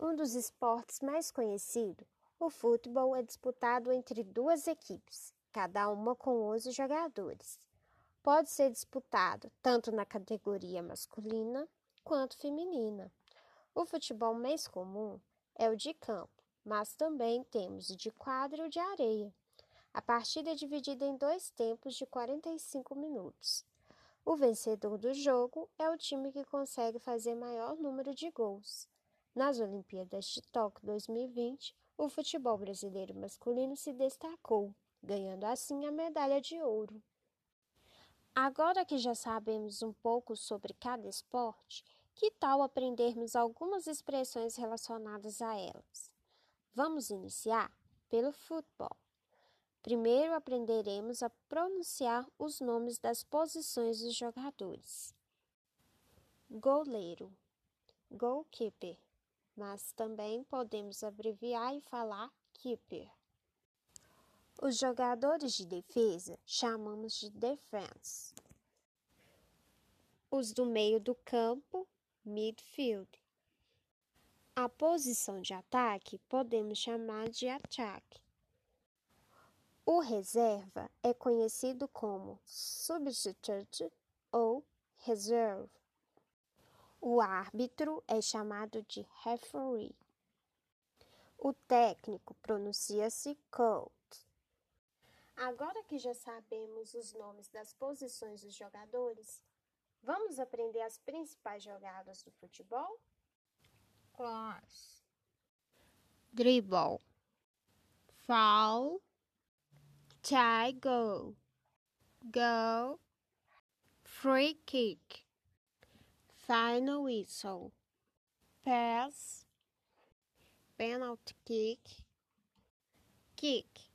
Um dos esportes mais conhecidos, o futebol é disputado entre duas equipes, cada uma com 11 jogadores. Pode ser disputado tanto na categoria masculina quanto feminina. O futebol mais comum é o de campo, mas também temos o de quadra e o de areia. A partida é dividida em dois tempos de 45 minutos. O vencedor do jogo é o time que consegue fazer maior número de gols. Nas Olimpíadas de Tóquio 2020, o futebol brasileiro masculino se destacou, ganhando assim a medalha de ouro. Agora que já sabemos um pouco sobre cada esporte, que tal aprendermos algumas expressões relacionadas a elas? Vamos iniciar pelo futebol. Primeiro aprenderemos a pronunciar os nomes das posições dos jogadores. Goleiro, goalkeeper, mas também podemos abreviar e falar keeper. Os jogadores de defesa chamamos de defense. Os do meio do campo, midfield. A posição de ataque podemos chamar de ataque. O reserva é conhecido como substitute ou reserve. O árbitro é chamado de referee. O técnico pronuncia-se coach. Agora que já sabemos os nomes das posições dos jogadores, vamos aprender as principais jogadas do futebol? Cross, dribble, foul, tie goal, goal, free kick, final whistle, pass, penalty kick, kick.